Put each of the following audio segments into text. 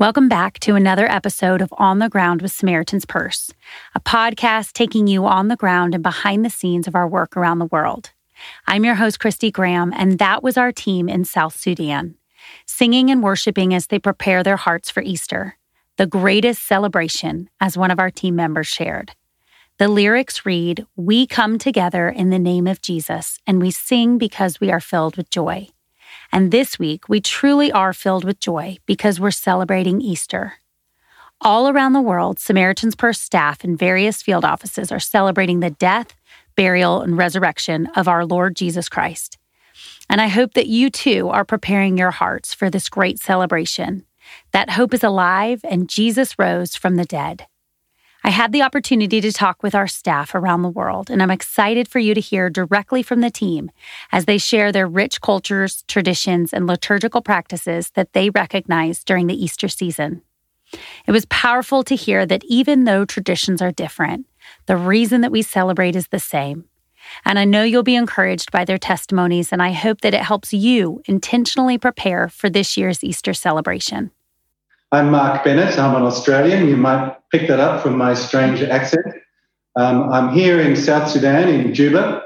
Welcome back to another episode of On the Ground with Samaritan's Purse, a podcast taking you on the ground and behind the scenes of our work around the world. I'm your host, Christy Graham, and that was our team in South Sudan, singing and worshiping as they prepare their hearts for Easter, the greatest celebration, as one of our team members shared. The lyrics read, We come together in the name of Jesus, and we sing because we are filled with joy. And this week, we truly are filled with joy because we're celebrating Easter. All around the world, Samaritan's Purse staff in various field offices are celebrating the death, burial, and resurrection of our Lord Jesus Christ. And I hope that you too are preparing your hearts for this great celebration. That hope is alive and Jesus rose from the dead. I had the opportunity to talk with our staff around the world, and I'm excited for you to hear directly from the team as they share their rich cultures, traditions, and liturgical practices that they recognize during the Easter season. It was powerful to hear that even though traditions are different, the reason that we celebrate is the same. And I know you'll be encouraged by their testimonies, and I hope that it helps you intentionally prepare for this year's Easter celebration. I'm Mark Bennett. I'm an Australian. You might pick that up from my strange accent. Um, I'm here in South Sudan, in Juba,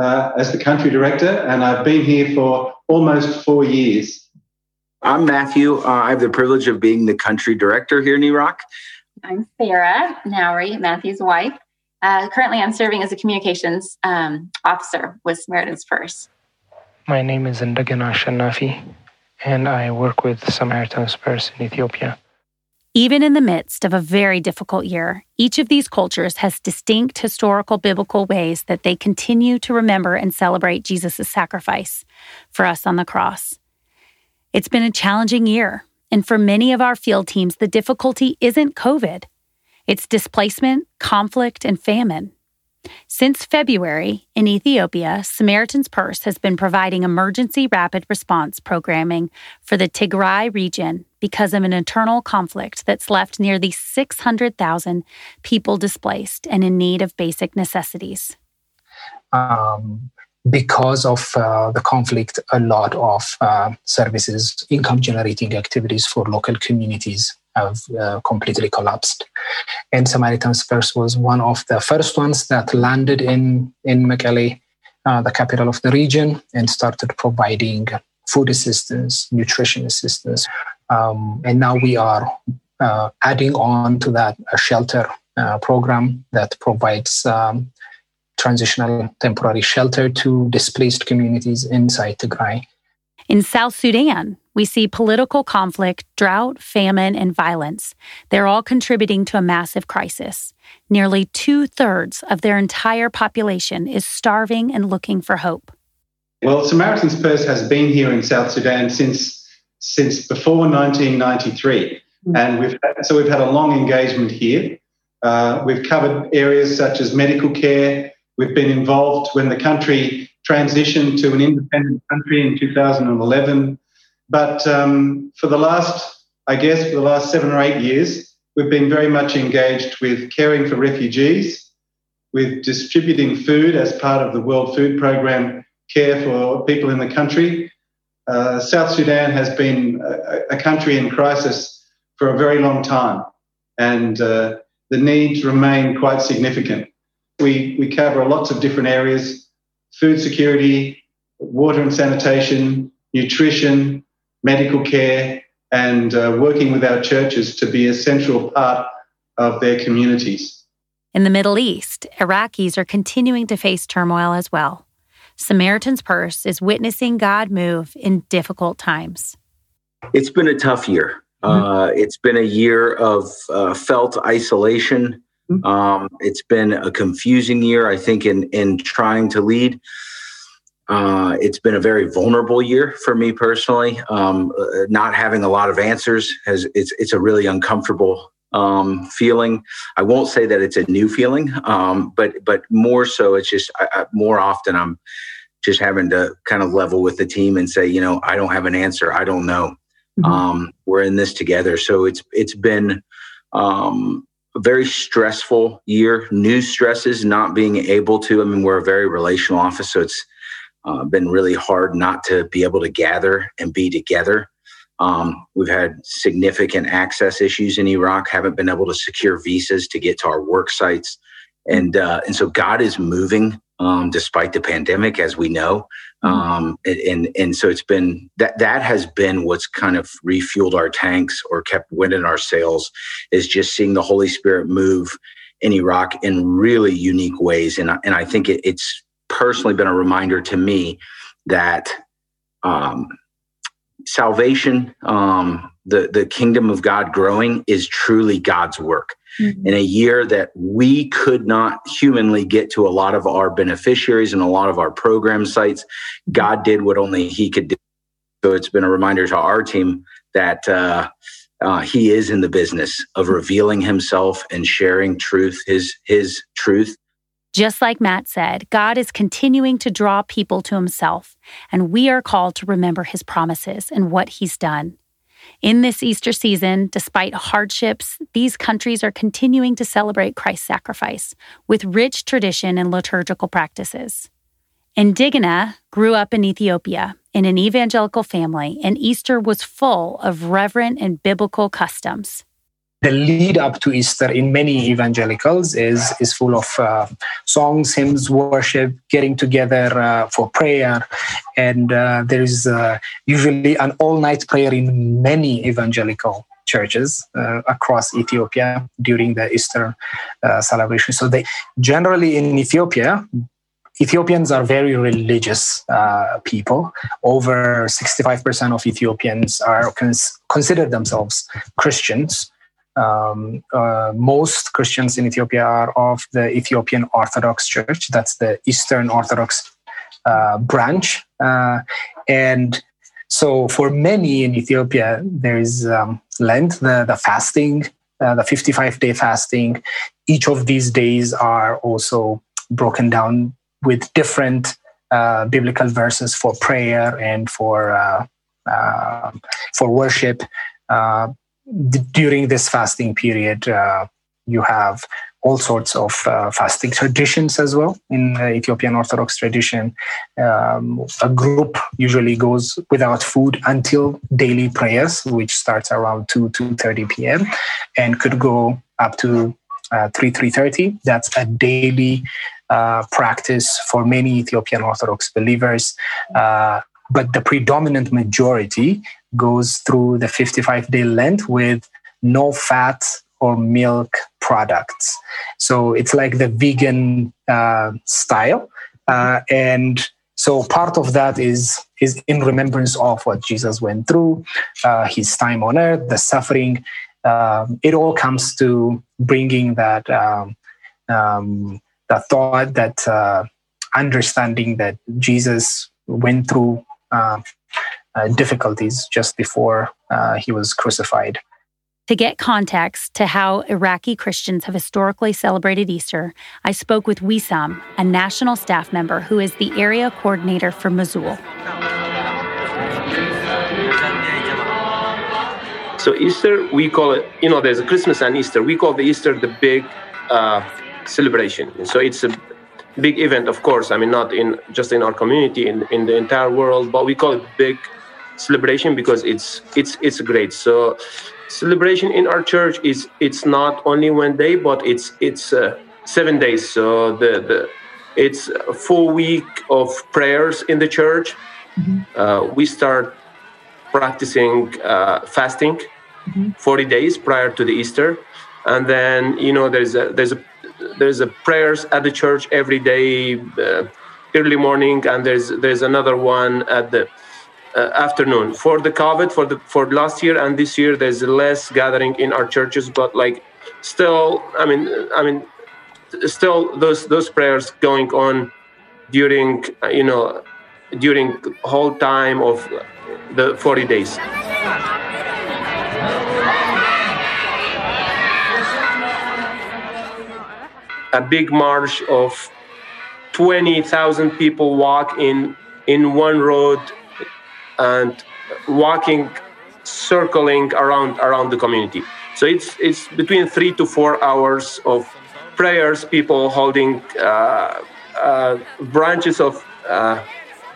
uh, as the country director, and I've been here for almost four years. I'm Matthew. Uh, I have the privilege of being the country director here in Iraq. I'm Sarah Nowry, Matthew's wife. Uh, currently, I'm serving as a communications um, officer with Samaritan's Purse. My name is Ndagana Shanafi and I work with Samaritan's Purse in Ethiopia. Even in the midst of a very difficult year, each of these cultures has distinct historical biblical ways that they continue to remember and celebrate Jesus' sacrifice for us on the cross. It's been a challenging year, and for many of our field teams, the difficulty isn't COVID, it's displacement, conflict, and famine. Since February, in Ethiopia, Samaritan's Purse has been providing emergency rapid response programming for the Tigray region because of an internal conflict that's left nearly 600,000 people displaced and in need of basic necessities. Um, because of uh, the conflict, a lot of uh, services, income generating activities for local communities have uh, completely collapsed. And Samaritan's Purse was one of the first ones that landed in, in Mekelle, uh, the capital of the region, and started providing food assistance, nutrition assistance. Um, and now we are uh, adding on to that a shelter uh, program that provides um, transitional temporary shelter to displaced communities inside Tigray. In South Sudan, we see political conflict, drought, famine, and violence. They're all contributing to a massive crisis. Nearly two thirds of their entire population is starving and looking for hope. Well, Samaritan's Purse has been here in South Sudan since since before 1993, mm-hmm. and we've so we've had a long engagement here. Uh, we've covered areas such as medical care. We've been involved when the country transitioned to an independent country in 2011. But um, for the last, I guess, for the last seven or eight years, we've been very much engaged with caring for refugees, with distributing food as part of the World Food Programme care for people in the country. Uh, South Sudan has been a, a, country in crisis for a very long time, and uh, the needs remain quite significant. We, we cover lots of different areas food security, water and sanitation, nutrition, medical care, and uh, working with our churches to be a central part of their communities. In the Middle East, Iraqis are continuing to face turmoil as well. Samaritan's Purse is witnessing God move in difficult times. It's been a tough year. Mm-hmm. Uh, it's been a year of uh, felt isolation. Mm-hmm. Um, it's been a confusing year, I think, in in trying to lead. Uh, it's been a very vulnerable year for me personally. Um, uh, not having a lot of answers has it's it's a really uncomfortable um, feeling. I won't say that it's a new feeling, um, but but more so, it's just I, I, more often I'm just having to kind of level with the team and say, you know, I don't have an answer. I don't know. Mm-hmm. Um, we're in this together, so it's it's been um, very stressful year. New stresses, not being able to. I mean, we're a very relational office, so it's uh, been really hard not to be able to gather and be together. Um, we've had significant access issues in Iraq, haven't been able to secure visas to get to our work sites. And, uh, and so God is moving um, despite the pandemic, as we know. Mm-hmm. Um, and, and so it's been that that has been what's kind of refueled our tanks or kept wind in our sails is just seeing the Holy Spirit move in Iraq in really unique ways. And, and I think it, it's personally been a reminder to me that um, salvation, um, the, the kingdom of God growing is truly God's work. Mm-hmm. In a year that we could not humanly get to a lot of our beneficiaries and a lot of our program sites, God did what only He could do. So it's been a reminder to our team that uh, uh, He is in the business of revealing Himself and sharing truth, His His truth just like Matt said, God is continuing to draw people to himself, and we are called to remember his promises and what he's done. In this Easter season, despite hardships, these countries are continuing to celebrate Christ's sacrifice with rich tradition and liturgical practices. Indigena grew up in Ethiopia in an evangelical family, and Easter was full of reverent and biblical customs the lead up to Easter in many evangelicals is is full of uh, songs, hymns, worship, getting together uh, for prayer, and uh, there is uh, usually an all night prayer in many evangelical churches uh, across Ethiopia during the Easter uh, celebration. So they generally in Ethiopia. Ethiopians are very religious people. Over 65% of Ethiopians are cons- consider themselves Christians um, uh, most Christians in Ethiopia are of the Ethiopian Orthodox Church. That's the Eastern Orthodox uh, branch. Uh, and so, for many in Ethiopia, there is um, Lent, the, the fasting, uh, the 55 day fasting. Each of these days are also broken down with different uh, biblical verses for prayer and for, uh, for worship during this fasting period, uh, you have all sorts of uh, fasting traditions as well in Ethiopian Orthodox tradition. Um, a group usually goes without food until daily prayers, which starts around 2 to 30 p.m. and could go up to uh, 3 3.30. That's a daily uh, practice for many Ethiopian Orthodox believers. Uh, but the predominant majority goes through the 55 day Lent with no fat or milk products. So it's like the vegan uh, style. Uh, and so part of that is is in remembrance of what Jesus went through, uh, his time on earth, the suffering. Um, it all comes to bringing that um, um, that thought, that uh, understanding that Jesus went through difficulties just before uh, he was crucified. To get context to how Iraqi Christians have historically celebrated Easter, I spoke with Wisam, a national staff member who is the area coordinator for Mosul. So Easter, we call it, you know, there's a Christmas and Easter. We call the Easter the big uh, celebration. So it's a big event, of course. I mean, not in just in our community, in, in the entire world, but we call it big celebration because it's it's it's great. So celebration in our church is it's not only one day, but it's it's uh, seven days. So the the it's a full week of prayers in the church. Mm-hmm. Uh, we start practicing uh, fasting mm-hmm. 40 days prior to the Easter, and then you know there's a there's a there's a prayers at the church every day, uh, early morning, and there's there's another one at the uh, afternoon. For the COVID, for the for last year and this year, there's less gathering in our churches, but like still, I mean, I mean, still those those prayers going on during you know during whole time of the 40 days. A big march of 20,000 people walk in in one road and walking circling around around the community so it's it's between 3 to 4 hours of prayers people holding uh, uh, branches of uh,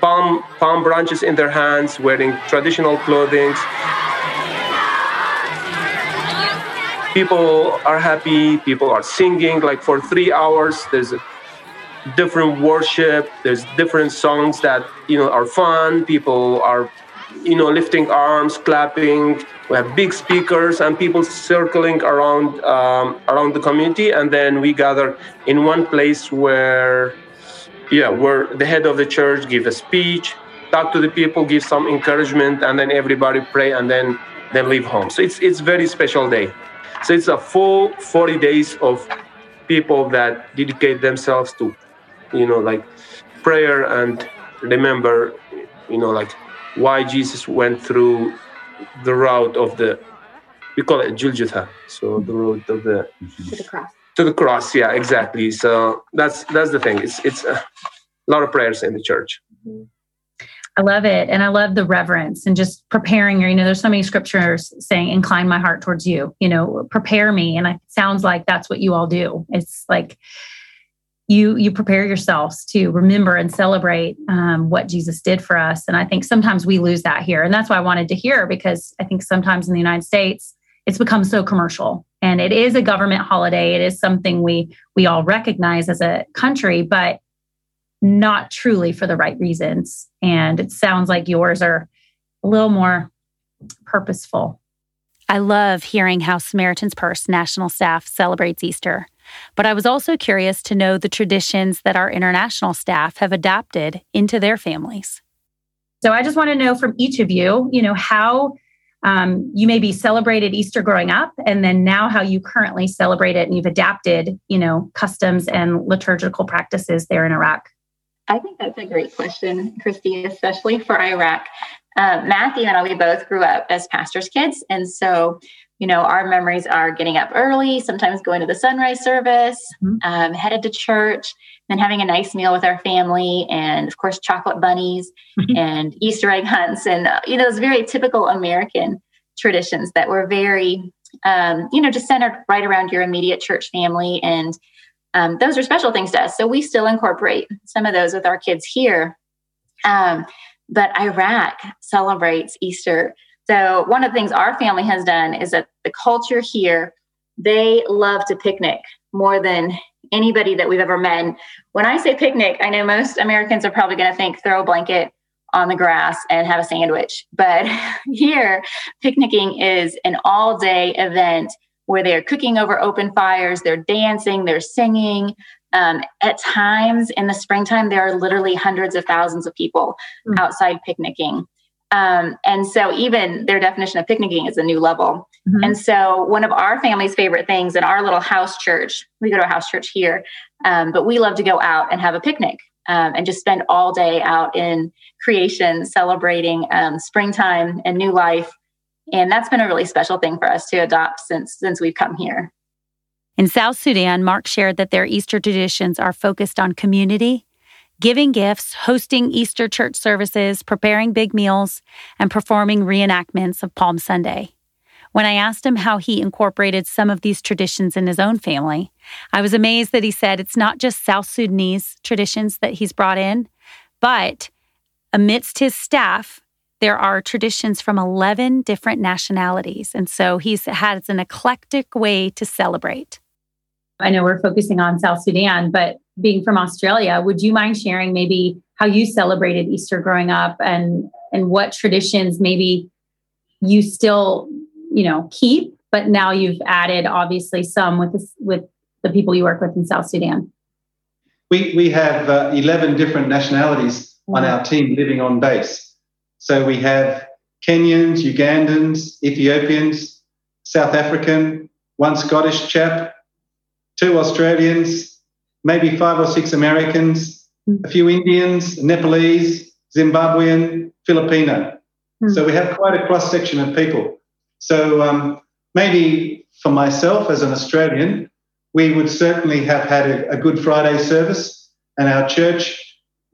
palm palm branches in their hands, wearing traditional clothing. People are happy. People are singing like for three hours. There's different worship. There's different songs that you know are fun. People are you know lifting arms, clapping. We have big speakers and people circling around um, around the community, and then we gather in one place where yeah, where the head of the church give a speech, talk to the people, give some encouragement, and then everybody pray and then then leave home. So it's it's very special day. So it's a full 40 days of people that dedicate themselves to, you know, like prayer and remember, you know, like why Jesus went through the route of the we call it Julgutha, so the road of the to the cross. To the cross yeah exactly. So that's that's the thing. It's it's a lot of prayers in the church mm-hmm. I love it. And I love the reverence and just preparing you know, there's so many scriptures saying, incline my heart towards you, you know, prepare me. And it sounds like that's what you all do. It's like you you prepare yourselves to remember and celebrate um, what Jesus did for us. And I think sometimes we lose that here. And that's why I wanted to hear because I think sometimes in the United States, it's become so commercial and it is a government holiday it is something we we all recognize as a country but not truly for the right reasons. And it sounds like yours are a little more purposeful. I love hearing how samaritan's purse national staff celebrates easter. But i was also curious to know the traditions that our international staff have adapted into their families. So i just want to know from each of you you know how um, you maybe celebrated Easter growing up, and then now how you currently celebrate it, and you've adapted, you know, customs and liturgical practices there in Iraq. I think that's a great question, Christy, especially for Iraq. Uh, Matthew and I, we both grew up as pastors' kids, and so you know, our memories are getting up early, sometimes going to the sunrise service, mm-hmm. um, headed to church, then having a nice meal with our family, and of course, chocolate bunnies mm-hmm. and Easter egg hunts, and uh, you know, those very typical American traditions that were very, um, you know, just centered right around your immediate church family, and um, those are special things to us. So we still incorporate some of those with our kids here. Um, but Iraq celebrates Easter so, one of the things our family has done is that the culture here, they love to picnic more than anybody that we've ever met. When I say picnic, I know most Americans are probably going to think throw a blanket on the grass and have a sandwich. But here, picnicking is an all day event where they're cooking over open fires, they're dancing, they're singing. Um, at times in the springtime, there are literally hundreds of thousands of people mm. outside picnicking. Um, and so even their definition of picnicking is a new level. Mm-hmm. And so one of our family's favorite things in our little house church, we go to a house church here, um, but we love to go out and have a picnic um, and just spend all day out in creation, celebrating um, springtime and new life. And that's been a really special thing for us to adopt since since we've come here. In South Sudan, Mark shared that their Easter traditions are focused on community giving gifts, hosting Easter church services, preparing big meals, and performing reenactments of Palm Sunday. When I asked him how he incorporated some of these traditions in his own family, I was amazed that he said it's not just South Sudanese traditions that he's brought in, but amidst his staff, there are traditions from 11 different nationalities. And so he has an eclectic way to celebrate. I know we're focusing on South Sudan, but being from Australia, would you mind sharing maybe how you celebrated Easter growing up and and what traditions maybe you still, you know, keep, but now you've added obviously some with this, with the people you work with in South Sudan? We we have uh, 11 different nationalities on our team living on base. So we have Kenyans, Ugandans, Ethiopians, South African, one Scottish chap, two Australians, maybe five or six Americans, mm. a few Indians, Nepalese, Zimbabwean, Filipino. Mm. So we have quite a cross section of people. So um, maybe for myself as an Australian, we would certainly have had a, a Good Friday service, and our church.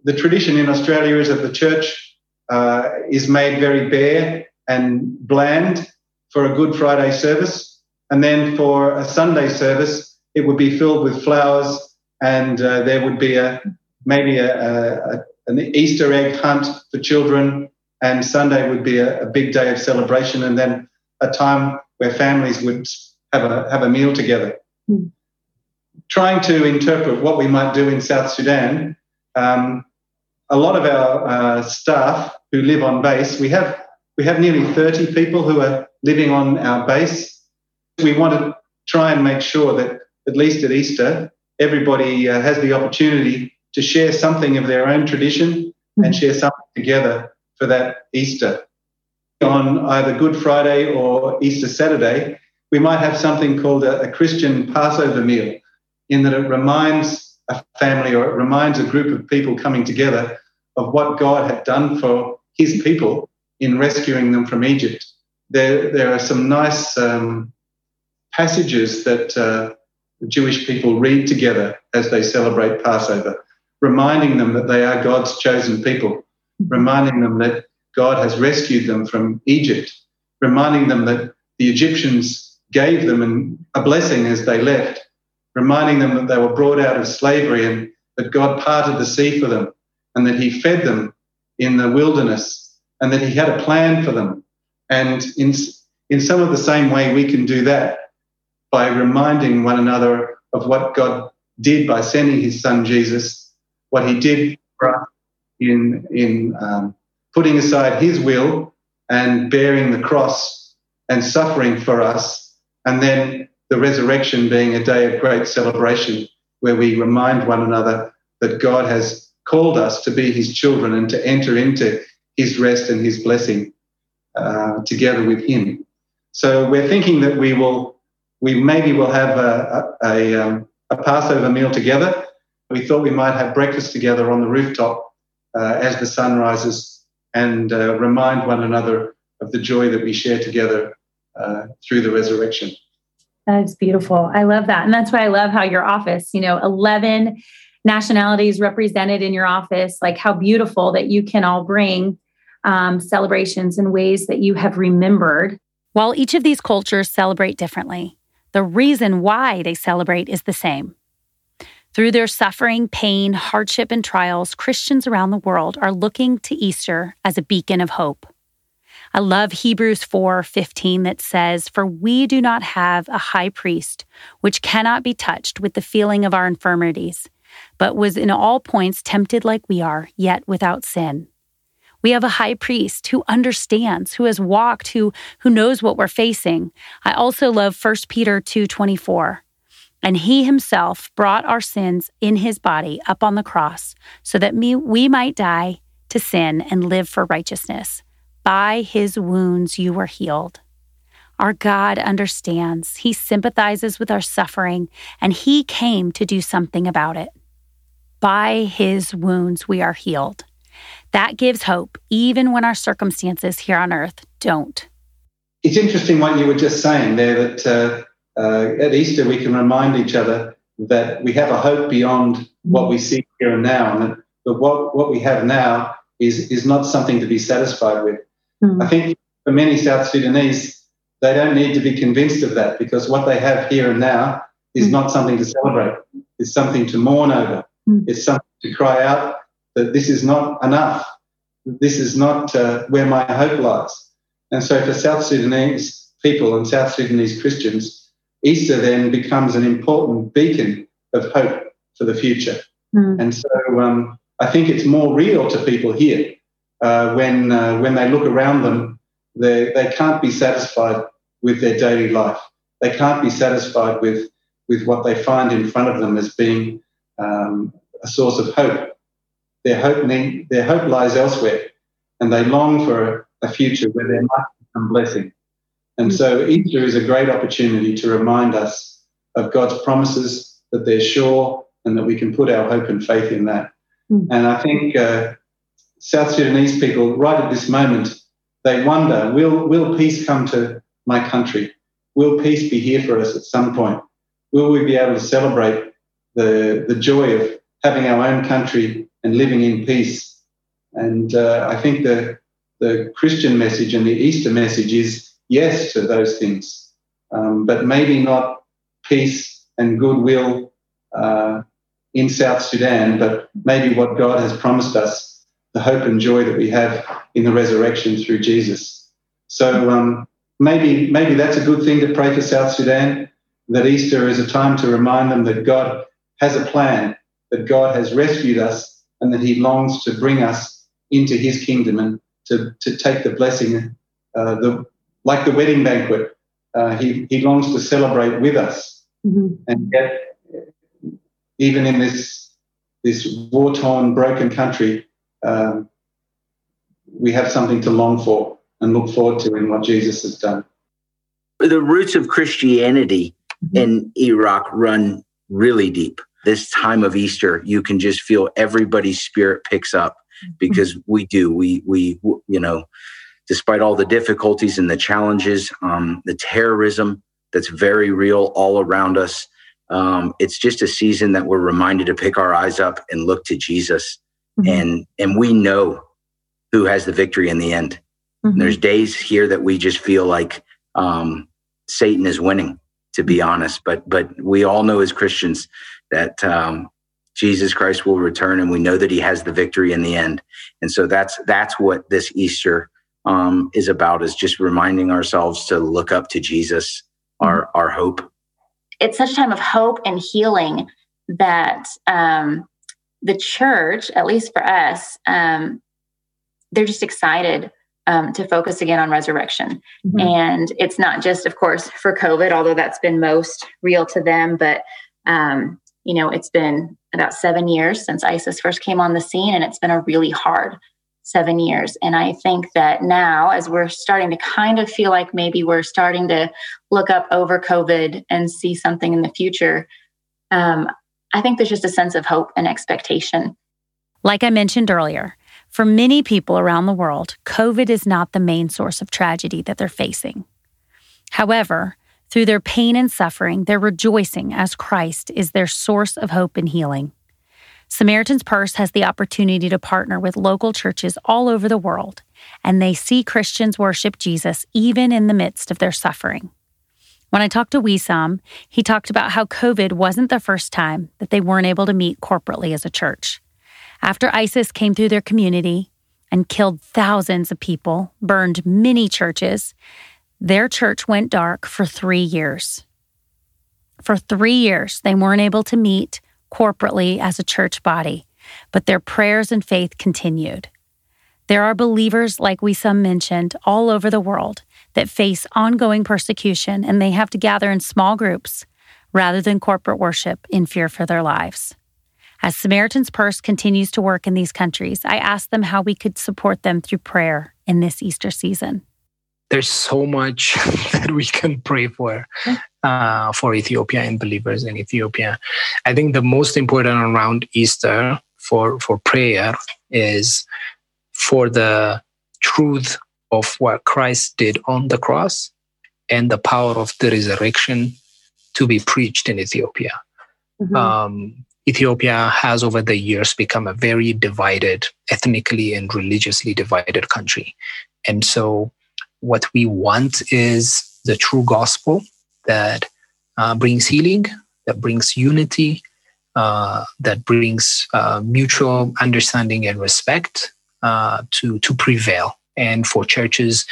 The tradition in Australia is that the church uh, is made very bare and bland for a Good Friday service, and then for a Sunday service, it would be filled with flowers and uh, there would be a maybe a, a, an Easter egg hunt for children, and Sunday would be a, a big day of celebration, and then a time where families would have a have a meal together. Mm. Trying to interpret what we might do in South Sudan, um, a lot of our uh, staff who live on base, we have we have nearly 30 people who are living on our base. We want to try and make sure that at least at Easter, everybody uh, has the opportunity to share something of their own tradition and share something together for that Easter. On either Good Friday or Easter Saturday, we might have something called a, a Christian Passover meal, in that it reminds a family or it reminds a group of people coming together of what God had done for his people in rescuing them from Egypt. There, there are some nice um, passages that uh, Jewish people read together as they celebrate Passover, reminding them that they are God's chosen people, reminding them that God has rescued them from Egypt, reminding them that the Egyptians gave them a blessing as they left, reminding them that they were brought out of slavery and that God parted the sea for them and that He fed them in the wilderness and that He had a plan for them. And in, in some of the same way, we can do that by reminding one another of what God did by sending his son Jesus, what he did for us in, in um, putting aside his will and bearing the cross and suffering for us, and then the resurrection being a day of great celebration where we remind one another that God has called us to be his children and to enter into his rest and his blessing uh, together with him. So we're thinking that we will we maybe will have a, a, a, um, a, Passover meal together. We thought we might have breakfast together on the rooftop uh, as the sun rises and uh, remind one another of the joy that we share together uh, through the resurrection. That's beautiful. I love that. And that's why I love how your office, you know, 11 nationalities represented in your office, like how beautiful that you can all bring um, celebrations in ways that you have remembered. While each of these cultures celebrate differently, the reason why they celebrate is the same. Through their suffering, pain, hardship, and trials, Christians around the world are looking to Easter as a beacon of hope. I love Hebrews 4:15 that says, "For we do not have a high priest which cannot be touched with the feeling of our infirmities, but was in all points tempted like we are, yet without sin." We have a high priest who understands, who has walked, who, who knows what we're facing. I also love 1 Peter 2:24. And he himself brought our sins in his body up on the cross so that me, we might die to sin and live for righteousness. By his wounds you were healed. Our God understands. He sympathizes with our suffering, and He came to do something about it. By His wounds we are healed. That gives hope, even when our circumstances here on earth don't. It's interesting what you were just saying there that uh, uh, at Easter we can remind each other that we have a hope beyond what we see here and now, and that, that what, what we have now is, is not something to be satisfied with. Mm. I think for many South Sudanese, they don't need to be convinced of that because what they have here and now is mm. not something to celebrate. It's something to mourn over. Mm. It's something to cry out that this is not enough. This is not uh, where my hope lies. And so for South Sudanese people and South Sudanese Christians, Easter then becomes an important beacon of hope for the future. Mm. And so um, I think it's more real to people here uh, when, uh, when they look around them, they, they can't be satisfied with their daily life. They can't be satisfied with, with what they find in front of them as being um, a source of hope their hope, their hope lies elsewhere, and they long for a future where there might be some blessing. And so Easter is a great opportunity to remind us of God's promises that they're sure and that we can put our hope and faith in that. Mm. And I think uh, South Sudanese people, right at this moment, they wonder will, will peace come to my country? Will peace be here for us at some point? Will we be able to celebrate the, the joy of having our own country and living in peace. And uh, I think the, the Christian message and the Easter message is yes to those things, um, but maybe not peace and goodwill uh, in South Sudan, but maybe what God has promised us the hope and joy that we have in the resurrection through Jesus. So um, maybe maybe that's a good thing to pray for South Sudan. That Easter is a time to remind them that God has a plan, that God has rescued us, and that He longs to bring us into His kingdom and to, to take the blessing, uh, the like the wedding banquet. Uh, he He longs to celebrate with us, mm-hmm. and yet even in this this war torn, broken country, um, we have something to long for and look forward to in what Jesus has done. The roots of Christianity mm-hmm. in Iraq run really deep. This time of Easter, you can just feel everybody's spirit picks up because we do. We we you know, despite all the difficulties and the challenges, um, the terrorism that's very real all around us. Um, it's just a season that we're reminded to pick our eyes up and look to Jesus, mm-hmm. and and we know who has the victory in the end. Mm-hmm. There's days here that we just feel like um, Satan is winning, to be honest. But but we all know as Christians that um, Jesus Christ will return, and we know that He has the victory in the end. And so that's that's what this Easter um, is about: is just reminding ourselves to look up to Jesus, our our hope it's such a time of hope and healing that um, the church, at least for us, um, they're just excited um, to focus again on resurrection. Mm-hmm. And it's not just, of course, for COVID, although that's been most real to them, but um, you know, it's been about seven years since ISIS first came on the scene, and it's been a really hard seven years. And I think that now, as we're starting to kind of feel like maybe we're starting to look up over COVID and see something in the future, um, I think there's just a sense of hope and expectation. Like I mentioned earlier, for many people around the world, COVID is not the main source of tragedy that they're facing. However, through their pain and suffering, they're rejoicing as Christ is their source of hope and healing. Samaritan's Purse has the opportunity to partner with local churches all over the world, and they see Christians worship Jesus even in the midst of their suffering. When I talked to Wissam, he talked about how COVID wasn't the first time that they weren't able to meet corporately as a church. After ISIS came through their community and killed thousands of people, burned many churches, their church went dark for three years. For three years, they weren't able to meet corporately as a church body, but their prayers and faith continued. There are believers, like Wissam mentioned, all over the world that face ongoing persecution and they have to gather in small groups rather than corporate worship in fear for their lives. As Samaritan's Purse continues to work in these countries, I asked them how we could support them through prayer in this Easter season there's so much that we can pray for uh, for Ethiopia and believers in Ethiopia. I think the most important around Easter for for prayer is for the truth of what Christ did on the cross and the power of the resurrection to be preached in Ethiopia. Mm-hmm. Um, Ethiopia has over the years become a very divided, ethnically and religiously divided country. And so what we want is the true gospel that uh, brings healing, that brings unity, uh, that brings uh, mutual understanding and respect uh, to to prevail, and for churches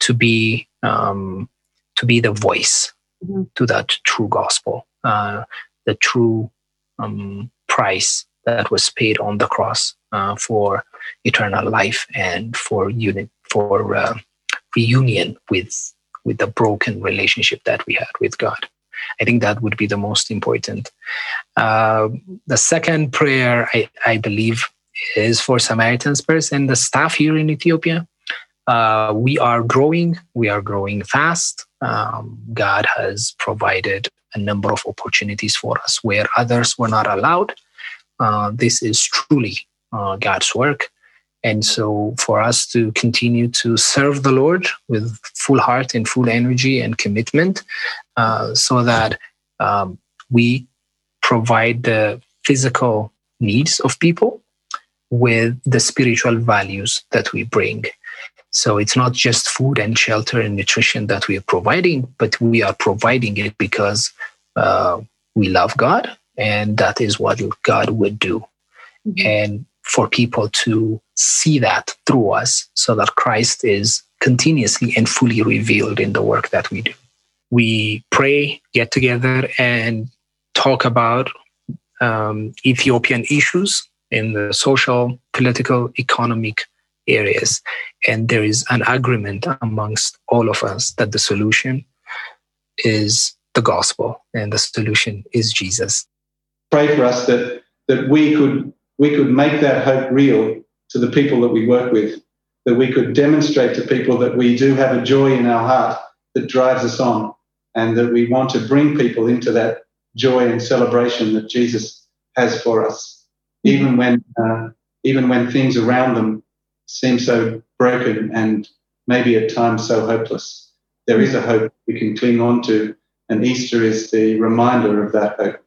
to be um, to be the voice mm-hmm. to that true gospel, uh, the true um, price that was paid on the cross uh, for eternal life and for unit for reunion with with the broken relationship that we had with God. I think that would be the most important. Uh, the second prayer, I, I, believe, is for Samaritan's Purse and the staff here in Ethiopia. Uh, we are growing, we are growing fast. Um, God has provided a number of opportunities for us where others were not allowed. Uh, this is truly uh, God's work. And so, for us to continue to serve the Lord with full heart and full energy and commitment, uh, so that um, we provide the physical needs of people with the spiritual values that we bring. So it's not just food and shelter and nutrition that we are providing, but we are providing it because uh, we love God and that is what God would do. Mm-hmm. And for people to see that through us so that Christ is continuously and fully revealed in the work that we do. We pray, get together, and talk about um, Ethiopian issues in the social, political, economic areas. And there is an agreement amongst all of us that the solution is the gospel and the solution is Jesus. Pray for us that, that we could we could make that hope real to the people that we work with, that we could demonstrate to people that we do have a joy in our heart that drives us on, and that we want to bring people into that joy and celebration that Jesus has for us, even when uh, even when things around them seem so broken and maybe at times so hopeless. There is a hope we can cling on to, and Easter is the reminder of that hope.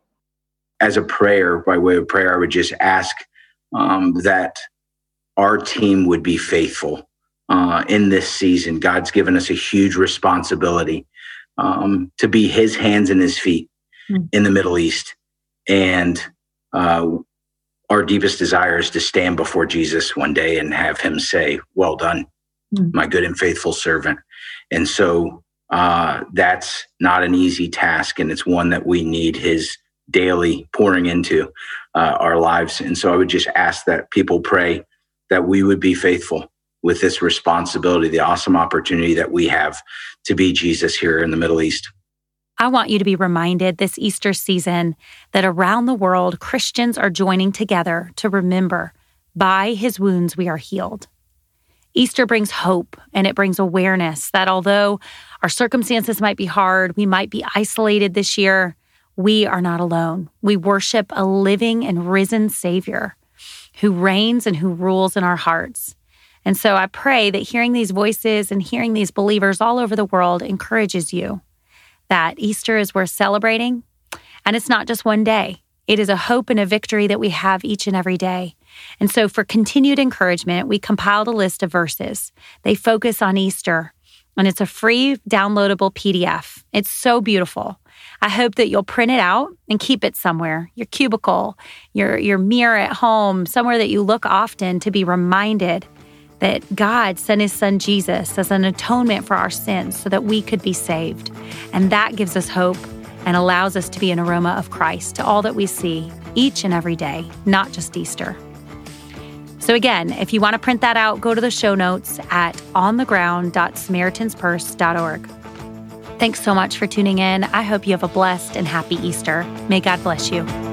As a prayer, by way of prayer, I would just ask um, that our team would be faithful uh, in this season. God's given us a huge responsibility um, to be His hands and His feet mm. in the Middle East, and uh, our deepest desire is to stand before Jesus one day and have Him say, "Well done, mm. my good and faithful servant." And so uh, that's not an easy task, and it's one that we need His daily pouring into uh, our lives. And so I would just ask that people pray that we would be faithful with this responsibility, the awesome opportunity that we have to be Jesus here in the Middle East. I want you to be reminded this Easter season that around the world, Christians are joining together to remember by his wounds we are healed. Easter brings hope and it brings awareness that although our circumstances might be hard, we might be isolated this year, we are not alone. We worship a living and risen Savior who reigns and who rules in our hearts. And so I pray that hearing these voices and hearing these believers all over the world encourages you that Easter is worth celebrating. And it's not just one day, it is a hope and a victory that we have each and every day. And so, for continued encouragement, we compiled a list of verses. They focus on Easter, and it's a free downloadable PDF. It's so beautiful. I hope that you'll print it out and keep it somewhere your cubicle, your, your mirror at home, somewhere that you look often to be reminded that God sent his son Jesus as an atonement for our sins so that we could be saved. And that gives us hope and allows us to be an aroma of Christ to all that we see each and every day, not just Easter. So, again, if you want to print that out, go to the show notes at ontheground.samaritanspurse.org. Thanks so much for tuning in. I hope you have a blessed and happy Easter. May God bless you.